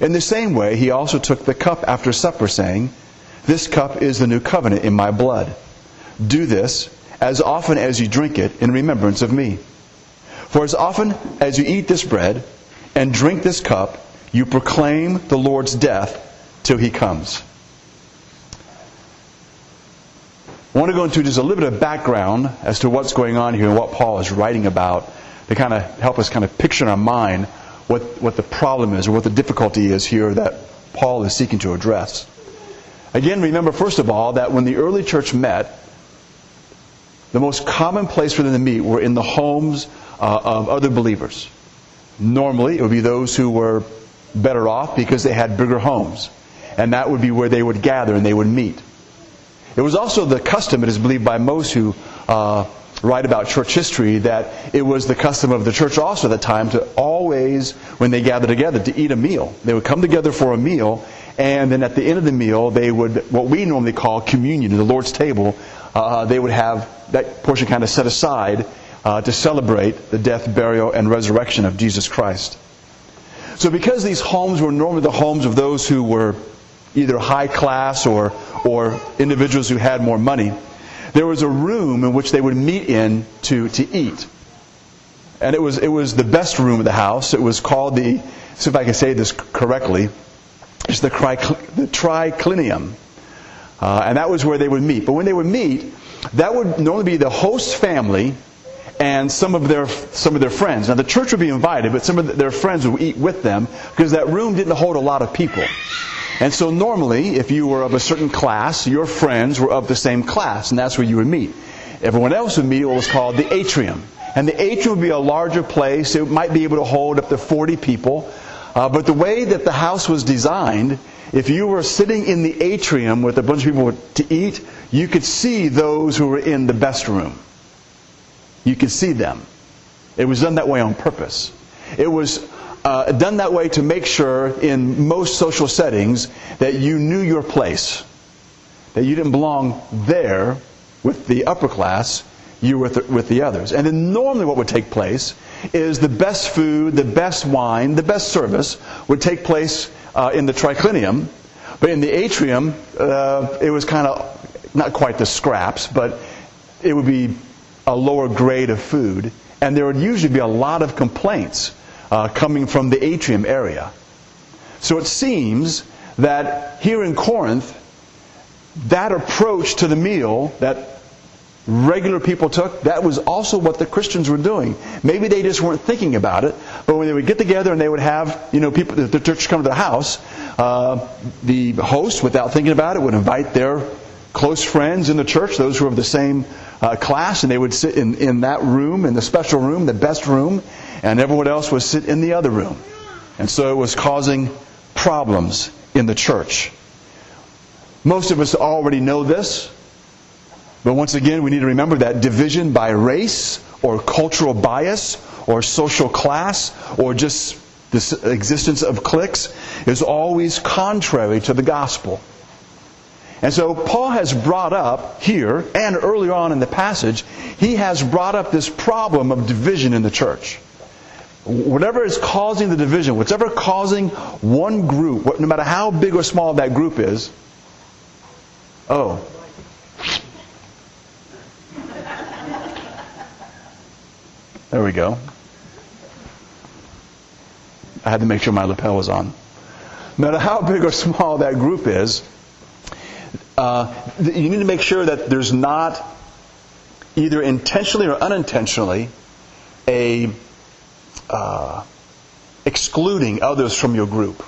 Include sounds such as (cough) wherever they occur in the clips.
In the same way, he also took the cup after supper, saying, This cup is the new covenant in my blood. Do this as often as you drink it in remembrance of me. For as often as you eat this bread and drink this cup, you proclaim the Lord's death till he comes. I want to go into just a little bit of background as to what's going on here and what Paul is writing about to kind of help us kind of picture in our mind what, what the problem is or what the difficulty is here that Paul is seeking to address. Again, remember, first of all, that when the early church met, the most common place for them to meet were in the homes uh, of other believers. Normally, it would be those who were better off because they had bigger homes. And that would be where they would gather and they would meet. It was also the custom, it is believed by most who uh, write about church history, that it was the custom of the church also at the time to always, when they gathered together, to eat a meal. They would come together for a meal, and then at the end of the meal, they would, what we normally call communion, the Lord's table, uh, they would have that portion kind of set aside uh, to celebrate the death, burial, and resurrection of Jesus Christ. So, because these homes were normally the homes of those who were either high class or, or individuals who had more money, there was a room in which they would meet in to, to eat. And it was, it was the best room of the house. It was called the, see if I can say this correctly, it's the, the triclinium. Uh, and that was where they would meet. But when they would meet, that would normally be the host family and some of their some of their friends. Now the church would be invited, but some of their friends would eat with them because that room didn't hold a lot of people. And so normally, if you were of a certain class, your friends were of the same class, and that's where you would meet. Everyone else would meet at what was called the atrium. And the atrium would be a larger place. It might be able to hold up to 40 people. Uh, but the way that the house was designed, if you were sitting in the atrium with a bunch of people to eat, you could see those who were in the best room. You could see them. It was done that way on purpose. It was uh, done that way to make sure in most social settings that you knew your place. That you didn't belong there with the upper class, you with the, with the others. And then normally what would take place is the best food, the best wine, the best service would take place uh, in the triclinium. But in the atrium, uh, it was kind of not quite the scraps, but it would be a lower grade of food. And there would usually be a lot of complaints uh, coming from the atrium area. So it seems that here in Corinth, that approach to the meal, that regular people took, that was also what the Christians were doing. Maybe they just weren't thinking about it, but when they would get together and they would have, you know, people, the church come to the house, uh, the host, without thinking about it, would invite their close friends in the church, those who were of the same uh, class, and they would sit in, in that room, in the special room, the best room, and everyone else would sit in the other room. And so it was causing problems in the church. Most of us already know this. But once again, we need to remember that division by race or cultural bias or social class or just the existence of cliques is always contrary to the gospel. And so Paul has brought up here and earlier on in the passage, he has brought up this problem of division in the church. Whatever is causing the division, whatever causing one group, no matter how big or small that group is, oh, There we go. I had to make sure my lapel was on. No matter how big or small that group is, uh, you need to make sure that there's not either intentionally or unintentionally a uh, excluding others from your group.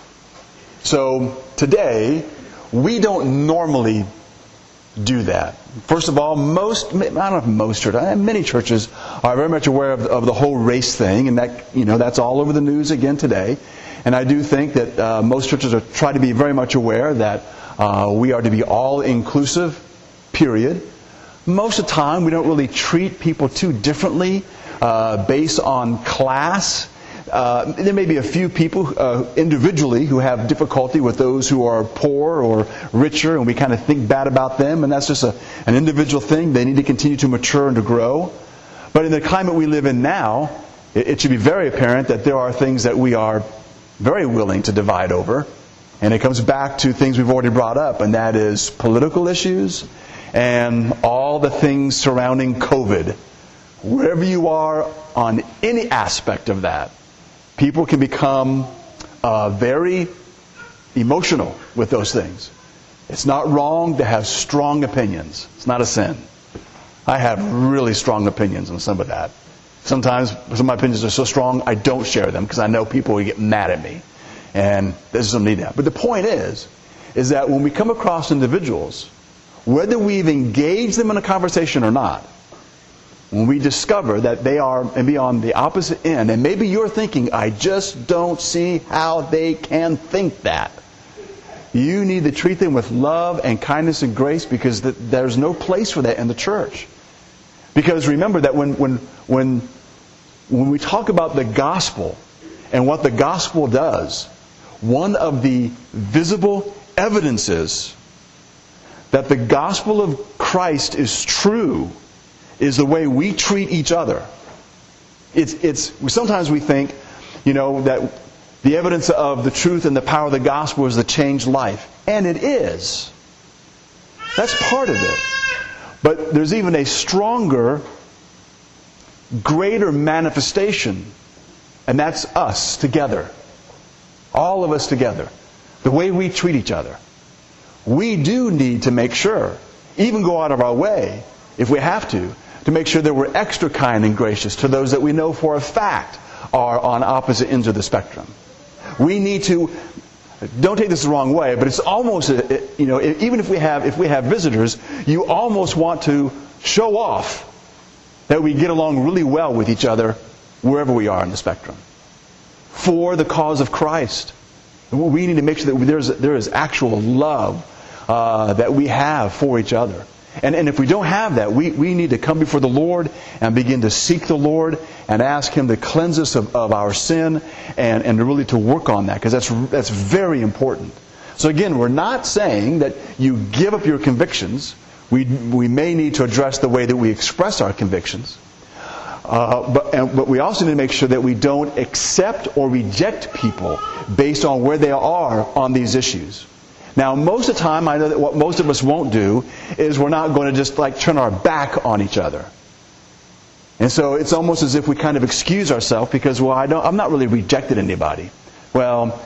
So today, we don't normally do that. First of all, most, I don't know if most churches, uh, many churches are very much aware of, of, the whole race thing, and that, you know, that's all over the news again today. And I do think that uh, most churches are try to be very much aware that uh, we are to be all inclusive, period. Most of the time, we don't really treat people too differently uh, based on class uh, there may be a few people uh, individually who have difficulty with those who are poor or richer, and we kind of think bad about them, and that's just a, an individual thing. They need to continue to mature and to grow. But in the climate we live in now, it, it should be very apparent that there are things that we are very willing to divide over. And it comes back to things we've already brought up, and that is political issues and all the things surrounding COVID. Wherever you are on any aspect of that, people can become uh, very emotional with those things. It's not wrong to have strong opinions. It's not a sin. I have really strong opinions on some of that. Sometimes some of my opinions are so strong I don't share them because I know people will get mad at me. And there's some need that. But the point is, is that when we come across individuals, whether we've engaged them in a conversation or not, when we discover that they are maybe on the opposite end, and maybe you're thinking, I just don't see how they can think that. You need to treat them with love and kindness and grace because there's no place for that in the church. Because remember that when, when, when, when we talk about the gospel and what the gospel does, one of the visible evidences that the gospel of Christ is true is the way we treat each other. It's, it's, sometimes we think, you know, that the evidence of the truth and the power of the gospel is the changed life. And it is. That's part of it. But there's even a stronger, greater manifestation, and that's us together. All of us together. The way we treat each other. We do need to make sure, even go out of our way, if we have to, to make sure that we're extra kind and gracious to those that we know for a fact are on opposite ends of the spectrum. We need to don't take this the wrong way, but it's almost uh, you know even if we have if we have visitors, you almost want to show off that we get along really well with each other wherever we are in the spectrum for the cause of Christ. We need to make sure that there's there is actual love uh, that we have for each other. And, and if we don't have that, we, we need to come before the Lord and begin to seek the Lord and ask Him to cleanse us of, of our sin and, and really to work on that because that's, that's very important. So again, we're not saying that you give up your convictions. We, we may need to address the way that we express our convictions. Uh, but, and, but we also need to make sure that we don't accept or reject people based on where they are on these issues. Now, most of the time, I know that what most of us won't do is we're not going to just like turn our back on each other. And so it's almost as if we kind of excuse ourselves because, well, I don't, I'm not really rejected anybody. Well,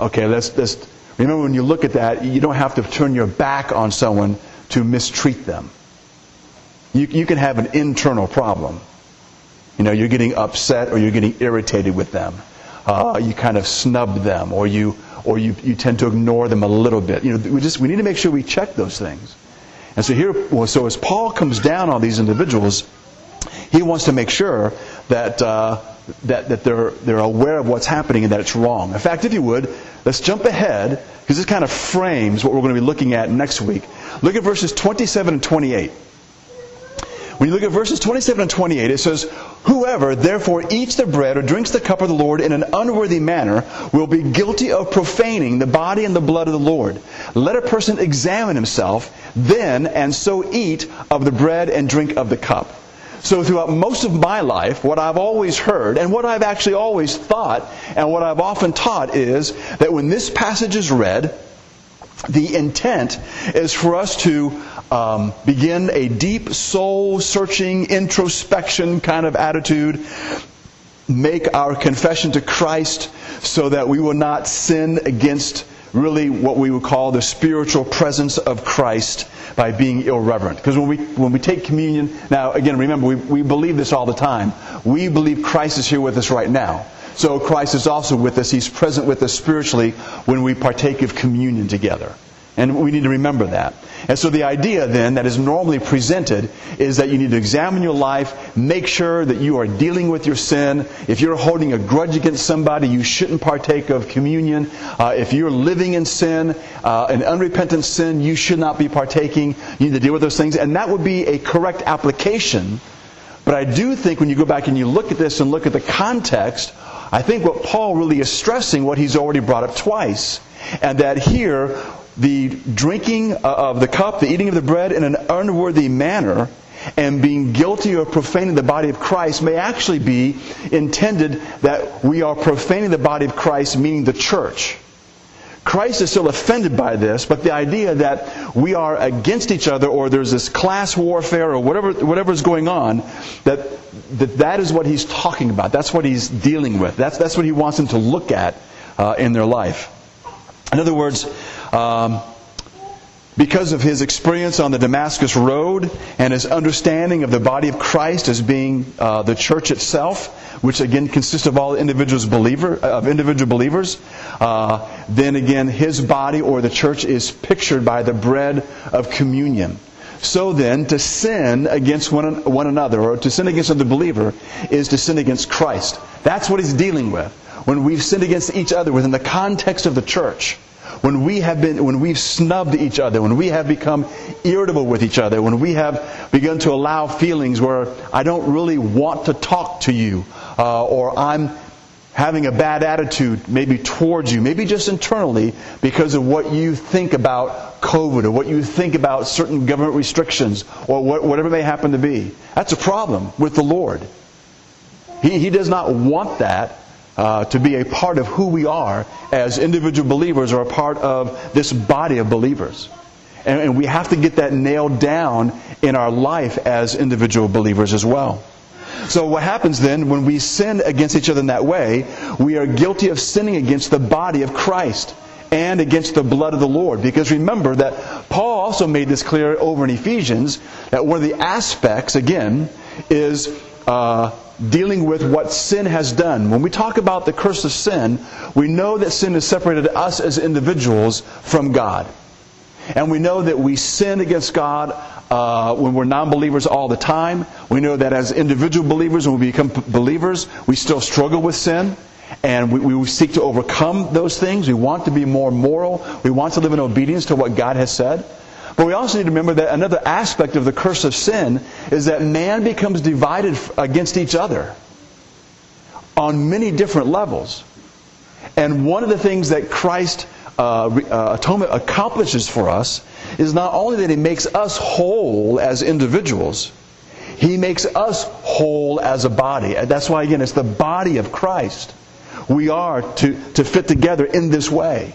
okay, let's, let's remember when you look at that, you don't have to turn your back on someone to mistreat them. You, you can have an internal problem. You know, you're getting upset or you're getting irritated with them. Uh, you kind of snub them or you or you, you tend to ignore them a little bit. You know, we just we need to make sure we check those things. And so here, well, so as Paul comes down on these individuals, he wants to make sure that uh, that that they're they're aware of what's happening and that it's wrong. In fact, if you would, let's jump ahead because this kind of frames what we're going to be looking at next week. Look at verses 27 and 28. When you look at verses 27 and 28, it says, Whoever therefore eats the bread or drinks the cup of the Lord in an unworthy manner will be guilty of profaning the body and the blood of the Lord. Let a person examine himself then and so eat of the bread and drink of the cup. So throughout most of my life, what I've always heard and what I've actually always thought and what I've often taught is that when this passage is read, the intent is for us to um, begin a deep soul searching introspection kind of attitude make our confession to christ so that we will not sin against really what we would call the spiritual presence of Christ by being irreverent. Because when we, when we take communion, now again, remember, we, we believe this all the time. We believe Christ is here with us right now. So Christ is also with us. He's present with us spiritually when we partake of communion together. And we need to remember that. And so the idea then that is normally presented is that you need to examine your life, make sure that you are dealing with your sin. If you're holding a grudge against somebody, you shouldn't partake of communion. Uh, if you're living in sin, uh, an unrepentant sin, you should not be partaking. You need to deal with those things. And that would be a correct application. But I do think when you go back and you look at this and look at the context, I think what Paul really is stressing what he's already brought up twice. And that here, the drinking of the cup, the eating of the bread in an unworthy manner, and being guilty of profaning the body of Christ may actually be intended that we are profaning the body of Christ, meaning the church. Christ is still offended by this, but the idea that we are against each other or there's this class warfare or whatever whatever is going on, that, that that is what he's talking about. That's what he's dealing with. That's, that's what he wants them to look at uh, in their life. In other words, um, because of his experience on the Damascus Road and his understanding of the body of Christ as being uh, the church itself, which again consists of all individuals believer of individual believers, uh, then again his body or the church is pictured by the bread of communion. So then, to sin against one, one another or to sin against another believer is to sin against Christ. That's what he's dealing with. When we've sinned against each other within the context of the church, when we have been, when we've snubbed each other, when we have become irritable with each other, when we have begun to allow feelings where I don't really want to talk to you, uh, or I'm having a bad attitude maybe towards you, maybe just internally because of what you think about COVID or what you think about certain government restrictions or whatever may happen to be. That's a problem with the Lord. He, he does not want that uh, to be a part of who we are as individual believers or a part of this body of believers. And, and we have to get that nailed down in our life as individual believers as well. So what happens then when we sin against each other in that way, we are guilty of sinning against the body of Christ and against the blood of the Lord. Because remember that Paul also made this clear over in Ephesians that one of the aspects, again, is uh, dealing with what sin has done. When we talk about the curse of sin, we know that sin has separated us as individuals from God. And we know that we sin against God uh, when we're non believers all the time. We know that as individual believers, when we become believers, we still struggle with sin. And we, we seek to overcome those things. We want to be more moral. We want to live in obedience to what God has said. But we also need to remember that another aspect of the curse of sin is that man becomes divided against each other on many different levels. And one of the things that Christ uh, uh, atonement accomplishes for us is not only that He makes us whole as individuals, He makes us whole as a body. That's why, again, it's the body of Christ. We are to, to fit together in this way.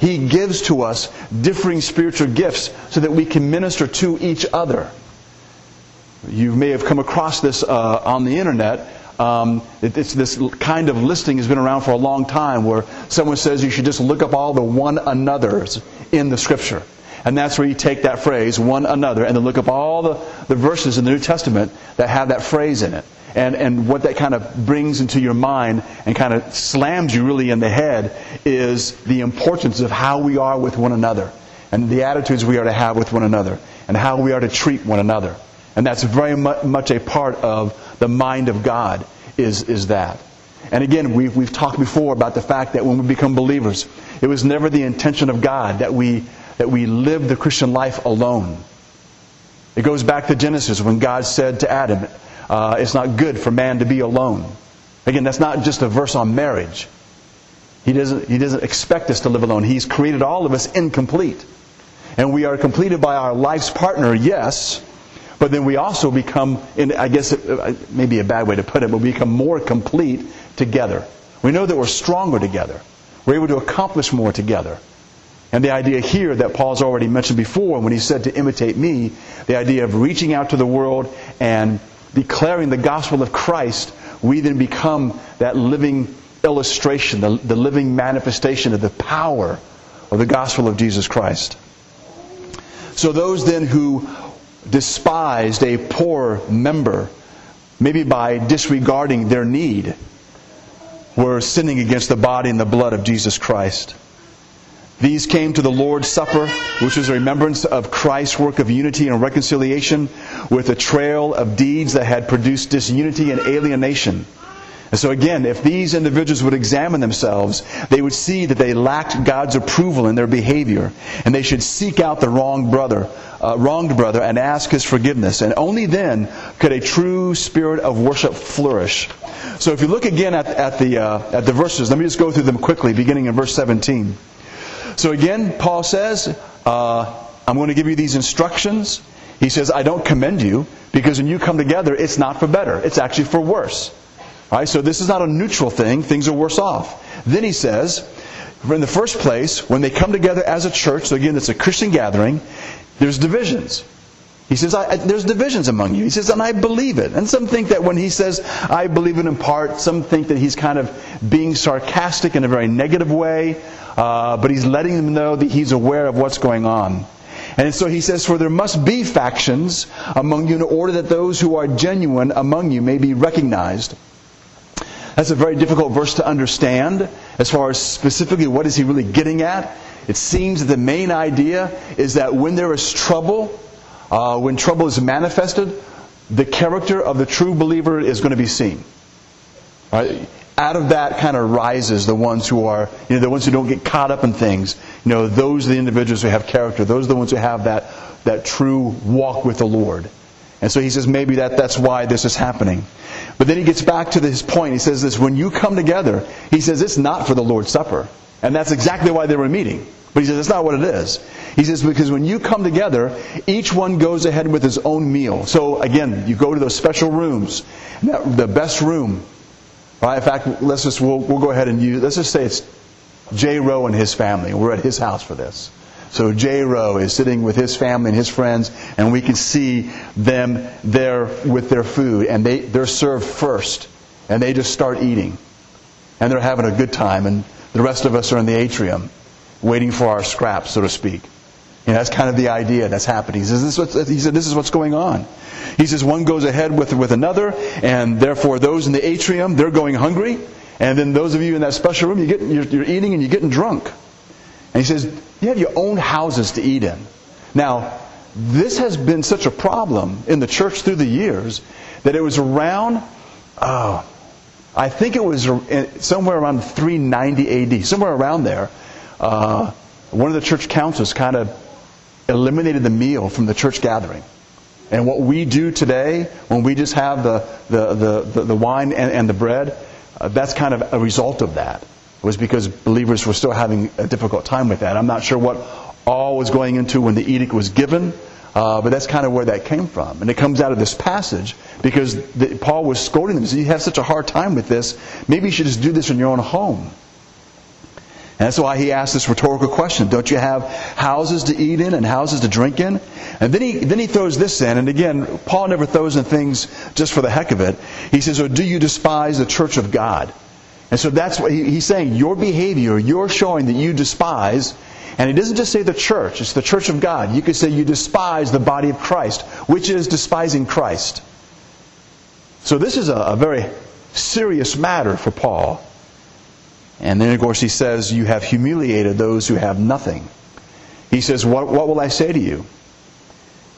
He gives to us differing spiritual gifts so that we can minister to each other. You may have come across this uh, on the internet. Um, it, this kind of listing has been around for a long time where someone says you should just look up all the one another's in the scripture. And that's where you take that phrase, one another, and then look up all the, the verses in the New Testament that have that phrase in it and, and what that kind of brings into your mind and kind of slams you really in the head is the importance of how we are with one another and the attitudes we are to have with one another and how we are to treat one another. And that's very much a part of the mind of God is, is that. And again, we've, we've talked before about the fact that when we become believers, it was never the intention of God that we, that we live the Christian life alone. It goes back to Genesis when God said to Adam, uh, it's not good for man to be alone. Again, that's not just a verse on marriage. He doesn't, he doesn't expect us to live alone. He's created all of us incomplete. And we are completed by our life's partner, yes, but then we also become, in, I guess it uh, may be a bad way to put it, but we become more complete together. We know that we're stronger together. We're able to accomplish more together. And the idea here that Paul's already mentioned before when he said to imitate me, the idea of reaching out to the world and declaring the gospel of Christ, we then become that living illustration, the, the living manifestation of the power of the gospel of Jesus Christ. So those then who despised a poor member, maybe by disregarding their need, were sinning against the body and the blood of Jesus Christ. These came to the Lord's Supper, which was a remembrance of Christ's work of unity and reconciliation with a trail of deeds that had produced disunity and alienation. And so again, if these individuals would examine themselves, they would see that they lacked God's approval in their behavior, and they should seek out the wrong brother, uh, wronged brother, and ask his forgiveness. And only then could a true spirit of worship flourish. So if you look again at, at the uh, at the verses, let me just go through them quickly, beginning in verse 17. So again, Paul says, uh, "I'm going to give you these instructions." He says, "I don't commend you because when you come together, it's not for better; it's actually for worse." Right? So this is not a neutral thing. Things are worse off. Then he says, in the first place, when they come together as a church, so again, it's a Christian gathering, there's divisions. He says, there's divisions among you. He says, and I believe it. And some think that when he says, I believe it in part, some think that he's kind of being sarcastic in a very negative way, uh, but he's letting them know that he's aware of what's going on. And so he says, For there must be factions among you in order that those who are genuine among you may be recognized. That's a very difficult verse to understand as far as specifically what is he really getting at. It seems that the main idea is that when there is trouble, uh, when trouble is manifested, the character of the true believer is going to be seen. Right? Out of that kind of rises the ones who are, you know, the ones who don't get caught up in things. You know, those are the individuals who have character. Those are the ones who have that, that true walk with the Lord. And so he says maybe that, that's why this is happening. But then he gets back to his point. He says this, when you come together, he says it's not for the Lord's Supper. And that's exactly why they were meeting. But he says it's not what it is. He says because when you come together, each one goes ahead with his own meal. So again, you go to those special rooms, the best room. Right? In fact, let's just we'll, we'll go ahead and use. Let's just say it's J. Rowe and his family. We're at his house for this. So J. Rowe is sitting with his family and his friends, and we can see them there with their food, and they, they're served first, and they just start eating. And they're having a good time, and the rest of us are in the atrium, waiting for our scraps, so to speak. You know, that's kind of the idea that's happening. He, says, this is he said, this is what's going on. He says, one goes ahead with, with another, and therefore those in the atrium, they're going hungry, and then those of you in that special room, you get, you're, you're eating and you're getting drunk. And he says, You have your own houses to eat in. Now, this has been such a problem in the church through the years that it was around, uh, I think it was somewhere around 390 AD, somewhere around there. Uh, one of the church councils kind of eliminated the meal from the church gathering. And what we do today, when we just have the, the, the, the, wine and, and the bread, uh, that's kind of a result of that was because believers were still having a difficult time with that. I'm not sure what all was going into when the edict was given, uh, but that's kind of where that came from. And it comes out of this passage because the, Paul was scolding them. He said, You have such a hard time with this. Maybe you should just do this in your own home. That's why he asked this rhetorical question. Don't you have houses to eat in and houses to drink in? And then he, then he throws this in. And again, Paul never throws in things just for the heck of it. He says, Or do you despise the church of God? And so that's what he, he's saying. Your behavior, you're showing that you despise. And he doesn't just say the church, it's the church of God. You could say you despise the body of Christ, which is despising Christ. So this is a, a very serious matter for Paul. And then, of course, he says, You have humiliated those who have nothing. He says, What, what will I say to you?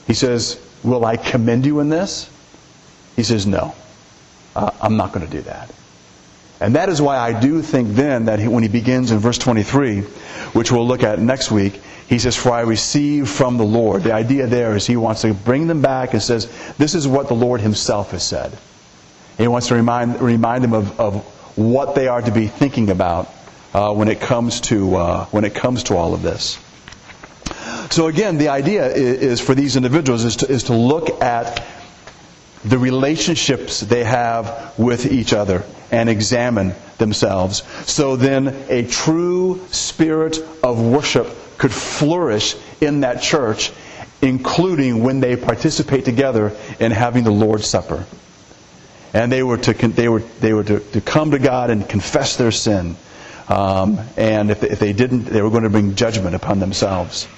He says, Will I commend you in this? He says, No. Uh, I'm not going to do that. And that is why I do think then that he, when he begins in verse 23, which we'll look at next week, he says, For I receive from the Lord. The idea there is he wants to bring them back and says, This is what the Lord himself has said. And he wants to remind, remind them of, of what they are to be thinking about uh, when, it comes to, uh, when it comes to all of this. So again, the idea is, for these individuals is to, is to look at the relationships they have with each other and examine themselves. So then a true spirit of worship could flourish in that church, including when they participate together in having the Lord's Supper. And they were to, they were, they were to, to come to God and confess their sin. Um, and if they, if they didn't, they were going to bring judgment upon themselves.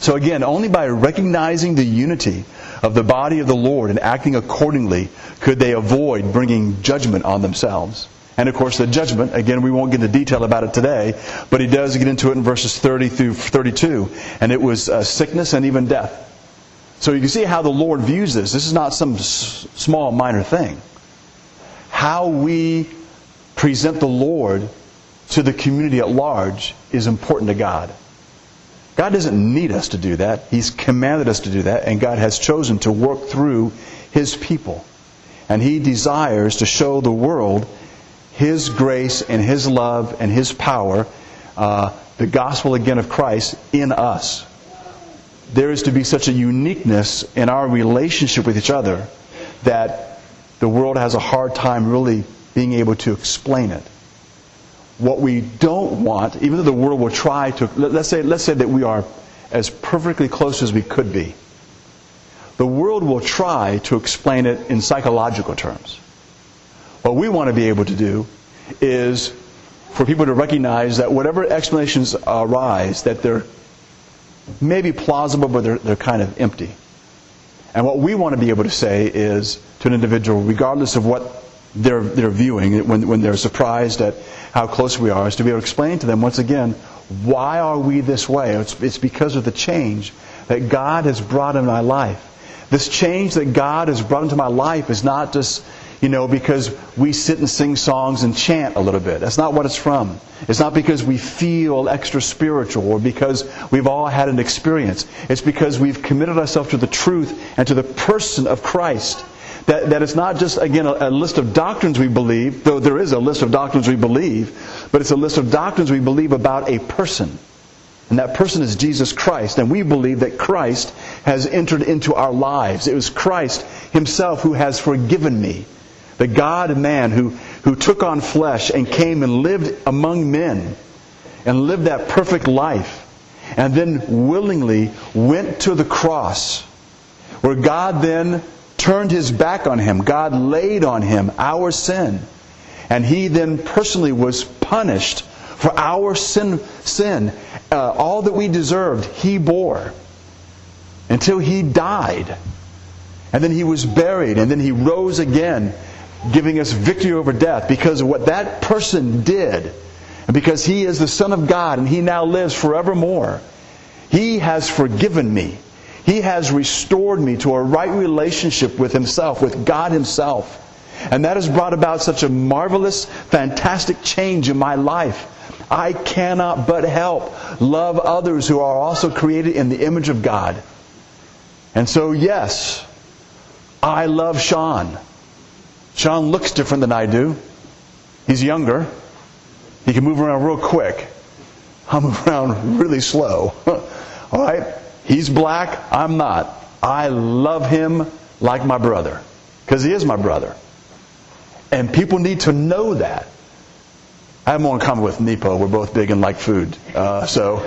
So again, only by recognizing the unity of the body of the Lord and acting accordingly could they avoid bringing judgment on themselves. And of course, the judgment, again, we won't get into detail about it today, but he does get into it in verses 30 through 32. And it was uh, sickness and even death. So you can see how the Lord views this. This is not some small, minor thing. How we present the Lord to the community at large is important to God. God doesn't need us to do that. He's commanded us to do that, and God has chosen to work through His people. And He desires to show the world His grace and His love and His power, uh, the gospel again of Christ in us. There is to be such a uniqueness in our relationship with each other that the world has a hard time really being able to explain it. What we don't want, even though the world will try to, let's say, let's say that we are as perfectly close as we could be. The world will try to explain it in psychological terms. What we want to be able to do is for people to recognize that whatever explanations arise, that they're maybe plausible, but they're, they're kind of empty. And what we want to be able to say is to an individual, regardless of what they're, they're viewing, when, when they're surprised at how close we are, is to be able to explain to them once again, why are we this way? It's, it's because of the change that God has brought in my life. This change that God has brought into my life is not just, you know, because we sit and sing songs and chant a little bit. That's not what it's from. It's not because we feel extra spiritual or because we've all had an experience. It's because we've committed ourselves to the truth and to the person of Christ. That, that it's not just, again, a, a, list of doctrines we believe, though there is a list of doctrines we believe, but it's a list of doctrines we believe about a person. And that person is Jesus Christ. And we believe that Christ has entered into our lives. It was Christ Himself who has forgiven me. The God man who, who took on flesh and came and lived among men and lived that perfect life. And then willingly went to the cross, where God then turned his back on him. God laid on him our sin. And he then personally was punished for our sin. sin. Uh, all that we deserved, he bore until he died. And then he was buried, and then he rose again, giving us victory over death because of what that person did. And because he is the Son of God and he now lives forevermore, he has forgiven me. He has restored me to a right relationship with Himself, with God Himself. And that has brought about such a marvelous, fantastic change in my life. I cannot but help love others who are also created in the image of God. And so, yes, I love Sean. Sean looks different than I do. He's younger. He can move around real quick. I move (laughs) around really slow. (laughs) All right? He's black, I'm not. I love him like my brother because he is my brother. And people need to know that. I have more in common with Nepo. We're both big and like food. Uh, so, (laughs)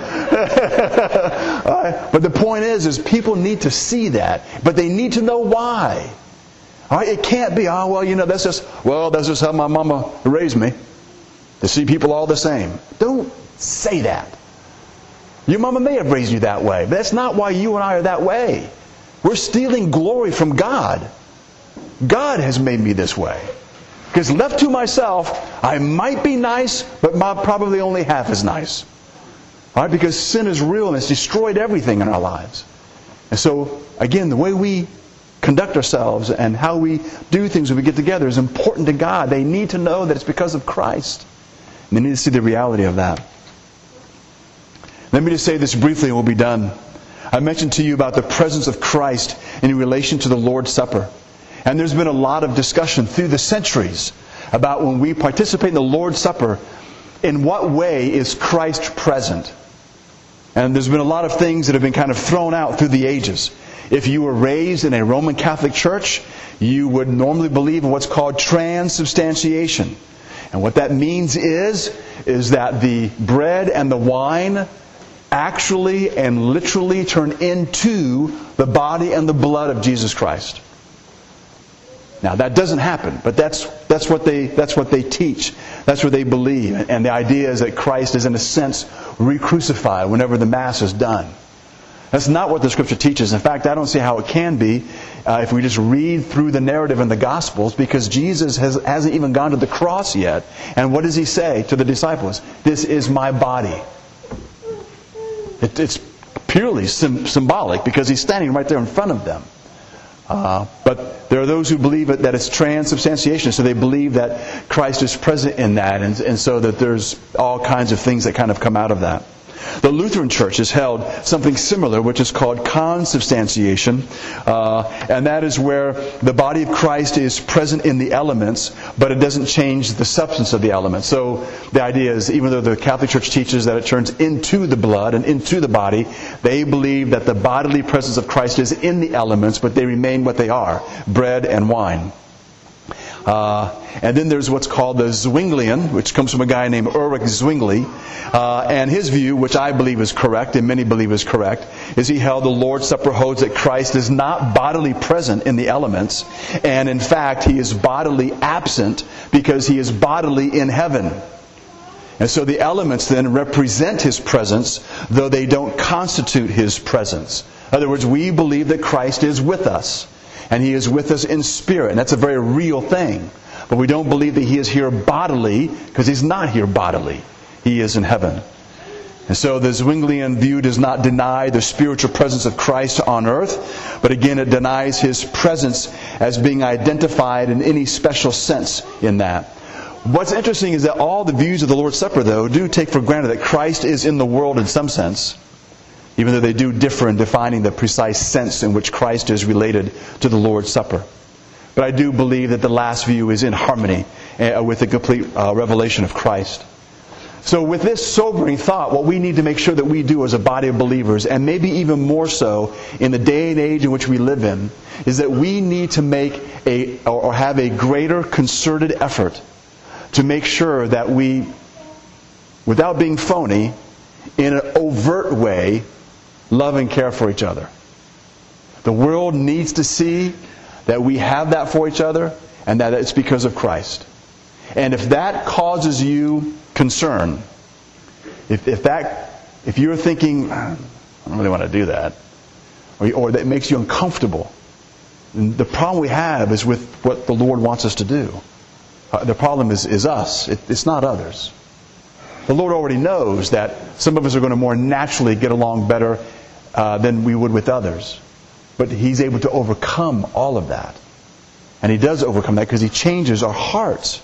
but the point is, is people need to see that, but they need to know why. Right, it can't be, oh well, you know, that's just well, that's just how my mama raised me. To see people all the same. Don't say that. Your mama may have raised you that way, but that's not why you and I are that way. We're stealing glory from God. God has made me this way. Because left to myself, I might be nice, but probably only half as nice. Right? Because sin is real and it's destroyed everything in our lives. And so, again, the way we conduct ourselves and how we do things when we get together is important to God. They need to know that it's because of Christ. And they need to see the reality of that. Let me just say this briefly and we'll be done. I mentioned to you about the presence of Christ in relation to the Lord's Supper. And there's been a lot of discussion through the centuries about when we participate in the Lord's Supper, in what way is Christ present? And there's been a lot of things that have been kind of thrown out through the ages. If you were raised in a Roman Catholic church, you would normally believe in what's called transubstantiation. And what that means is, is that the bread and the wine actually and literally turn into the body and the blood of Jesus Christ. Now that doesn't happen, but that's, that's, what they, that's what they teach. That's what they believe. And the idea is that Christ is in a sense re-crucified whenever the Mass is done. That's not what the Scripture teaches. In fact, I don't see how it can be uh, if we just read through the narrative in the Gospels because Jesus has, hasn't even gone to the cross yet. And what does he say to the disciples? This is my body. It, it's purely sim- symbolic because he's standing right there in front of them. Uh, but there are those who believe it, that it's transubstantiation, so they believe that Christ is present in that, and, and so that there's all kinds of things that kind of come out of that. The Lutheran Church has held something similar, which is called consubstantiation, uh, and that is where the body of Christ is present in the elements, but it doesn't change the substance of the elements. So the idea is, even though the Catholic Church teaches that it turns into the blood and into the body, they believe that the bodily presence of Christ is in the elements, but they remain what they are bread and wine. Uh, and then there's what's called the Zwinglian, which comes from a guy named Ulrich Zwingli. Uh, and his view, which I believe is correct, and many believe is correct, is he held the Lord's Supper holds that Christ is not bodily present in the elements, and in fact, he is bodily absent because he is bodily in heaven. And so the elements then represent his presence, though they don't constitute his presence. In other words, we believe that Christ is with us and He is with us in spirit. And that's a very real thing. But we don't believe that He is here bodily, because He's not here bodily. He is in heaven. And so the Zwinglian view does not deny the spiritual presence of Christ on earth, but again, it denies His presence as being identified in any special sense in that. What's interesting is that all the views of the Lord's Supper, though, do take for granted that Christ is in the world in some sense even though they do differ in defining the precise sense in which Christ is related to the Lord's Supper. But I do believe that the last view is in harmony uh, with the complete uh, revelation of Christ. So, with this sobering thought, what we need to make sure that we do as a body of believers, and maybe even more so in the day and age in which we live in, is that we need to make a, or have a greater concerted effort to make sure that we, without being phony, in an overt way, love and care for each other. The world needs to see that we have that for each other and that it's because of Christ. And if that causes you concern, if, if that if you're thinking, I don't really want to do that, or, or that makes you uncomfortable, the problem we have is with what the Lord wants us to do. Uh, the problem is, is us, it, it's not others. The Lord already knows that some of us are going to more naturally get along better uh, than we would with others. But He's able to overcome all of that. And He does overcome that because He changes our hearts.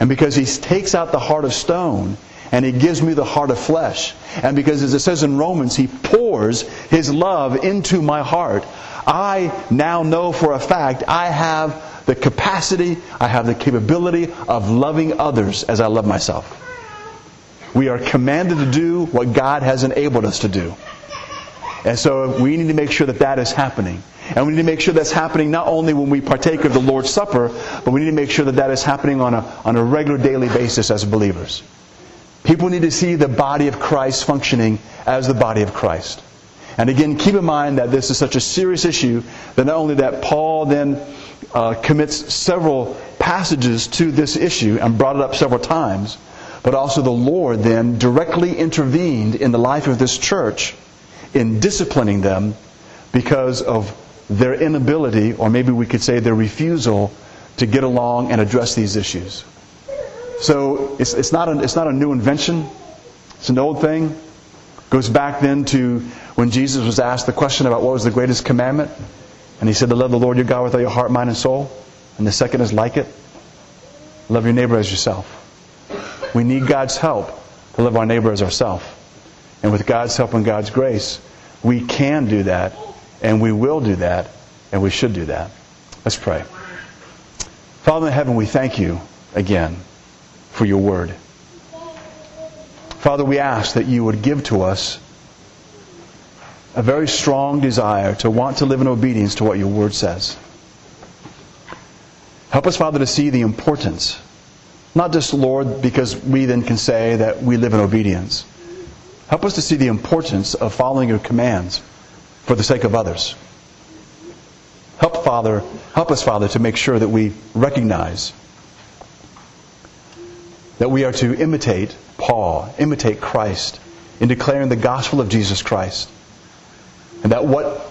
And because He takes out the heart of stone and He gives me the heart of flesh. And because, as it says in Romans, He pours His love into my heart. I now know for a fact I have the capacity, I have the capability of loving others as I love myself. We are commanded to do what God has enabled us to do. And so we need to make sure that that is happening. And we need to make sure that's happening not only when we partake of the Lord's Supper, but we need to make sure that that is happening on a, on a regular daily basis as believers. People need to see the body of Christ functioning as the body of Christ. And again, keep in mind that this is such a serious issue that not only that Paul then uh, commits several passages to this issue and brought it up several times, but also the Lord then directly intervened in the life of this church in disciplining them because of their inability, or maybe we could say their refusal, to get along and address these issues. So it's, it's, not, a, it's not a new invention, it's an old thing. Goes back then to when Jesus was asked the question about what was the greatest commandment. And he said to love the Lord your God with all your heart, mind, and soul. And the second is like it love your neighbor as yourself. We need God's help to love our neighbor as ourselves. And with God's help and God's grace, we can do that, and we will do that, and we should do that. Let's pray. Father in heaven, we thank you again for your word. Father, we ask that you would give to us a very strong desire to want to live in obedience to what your word says. Help us, Father, to see the importance, not just, Lord, because we then can say that we live in obedience Help us to see the importance of following your commands for the sake of others. Help, Father, help us, Father, to make sure that we recognize that we are to imitate Paul, imitate Christ in declaring the gospel of Jesus Christ. And that what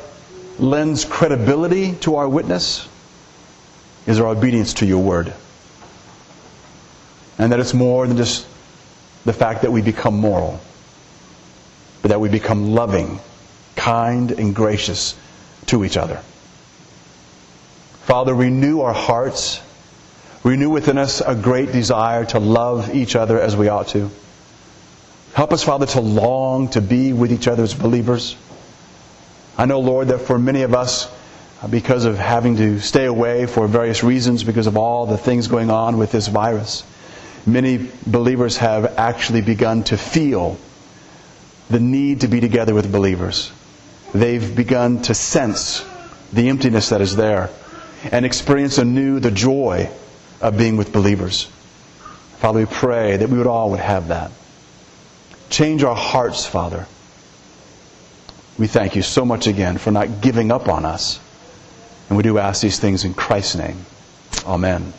lends credibility to our witness is our obedience to your word. And that it's more than just the fact that we become moral, but that we become loving, kind, and gracious to each other. Father, renew our hearts. Renew within us a great desire to love each other as we ought to. Help us, Father, to long to be with each other as believers. I know, Lord, that for many of us, because of having to stay away for various reasons, because of all the things going on with this virus, many believers have actually begun to feel the need to be together with believers. They've begun to sense the emptiness that is there and experience anew the joy of being with believers. Father, we pray that we would all would have that. Change our hearts, Father. We thank you so much again for not giving up on us. And we do ask these things in Christ's name. Amen.